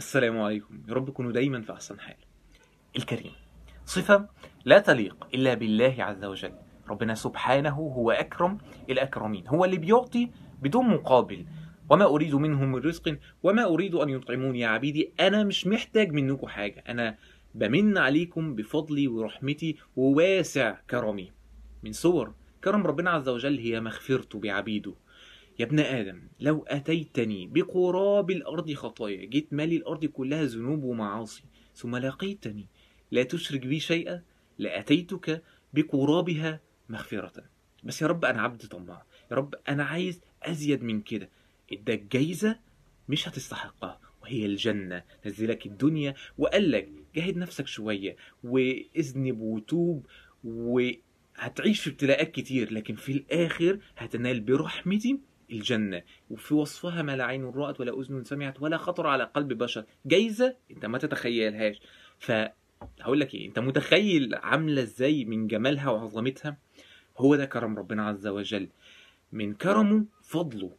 السلام عليكم. يا رب تكونوا دايما في أحسن حال. الكريم. صفة لا تليق إلا بالله عز وجل. ربنا سبحانه هو أكرم الأكرمين. هو اللي بيعطي بدون مقابل. وما أريد منهم من رزق وما أريد أن يطعموني يا عبيدي. أنا مش محتاج منكم حاجة. أنا بمن عليكم بفضلي ورحمتي وواسع كرمي. من صور كرم ربنا عز وجل هي مغفرته بعبيده. يا ابن آدم لو أتيتني بقراب الأرض خطايا جيت مالي الأرض كلها ذنوب ومعاصي ثم لقيتني لا تشرك بي شيئا لأتيتك بقرابها مغفرة. بس يا رب أنا عبد طماع يا رب أنا عايز أزيد من كده. اداك جايزة مش هتستحقها وهي الجنة. نزلك الدنيا وقال لك جاهد نفسك شوية واذنب وتوب وهتعيش في ابتلاءات كتير لكن في الآخر هتنال برحمتي الجنة. وفي وصفها ما لا عين رأت ولا أذن سمعت ولا خطر على قلب بشر. جايزة أنت ما تتخيلهاش. فهقول لك إيه أنت متخيل عاملة إزاي من جمالها وعظمتها؟ هو ده كرم ربنا عز وجل. من كرمه فضله.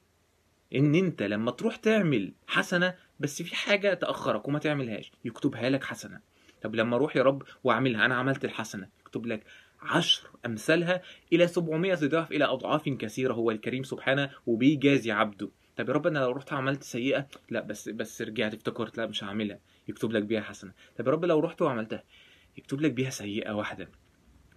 إن أنت لما تروح تعمل حسنة بس في حاجة تأخرك وما تعملهاش يكتبها لك حسنة. طب لما أروح يا رب وأعملها أنا عملت الحسنة يكتب لك عشر أمثالها إلى 700 ضعف إلى أضعاف كثيرة هو الكريم سبحانه وبيجازي عبده. طب يا رب أنا لو رحت عملت سيئة لا بس بس رجعت افتكرت لا مش هعملها. يكتب لك بيها حسنة. طب يا رب لو رحت وعملتها يكتب لك بيها سيئة واحدة.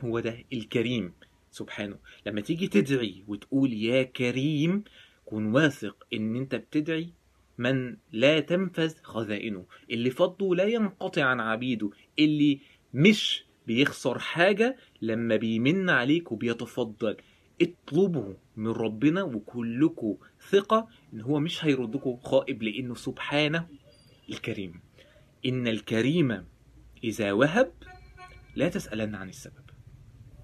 هو ده الكريم سبحانه. لما تيجي تدعي وتقول يا كريم كن واثق إن أنت بتدعي من لا تنفذ خزائنه. اللي فضله لا ينقطع عن عبيده. اللي مش بيخسر حاجة لما بيمن عليك وبيتفضل. اطلبوا من ربنا وكلكم ثقة إن هو مش هيردكم خائب لأنه سبحانه الكريم. إن الكريم إذا وهب لا تسألن عن السبب.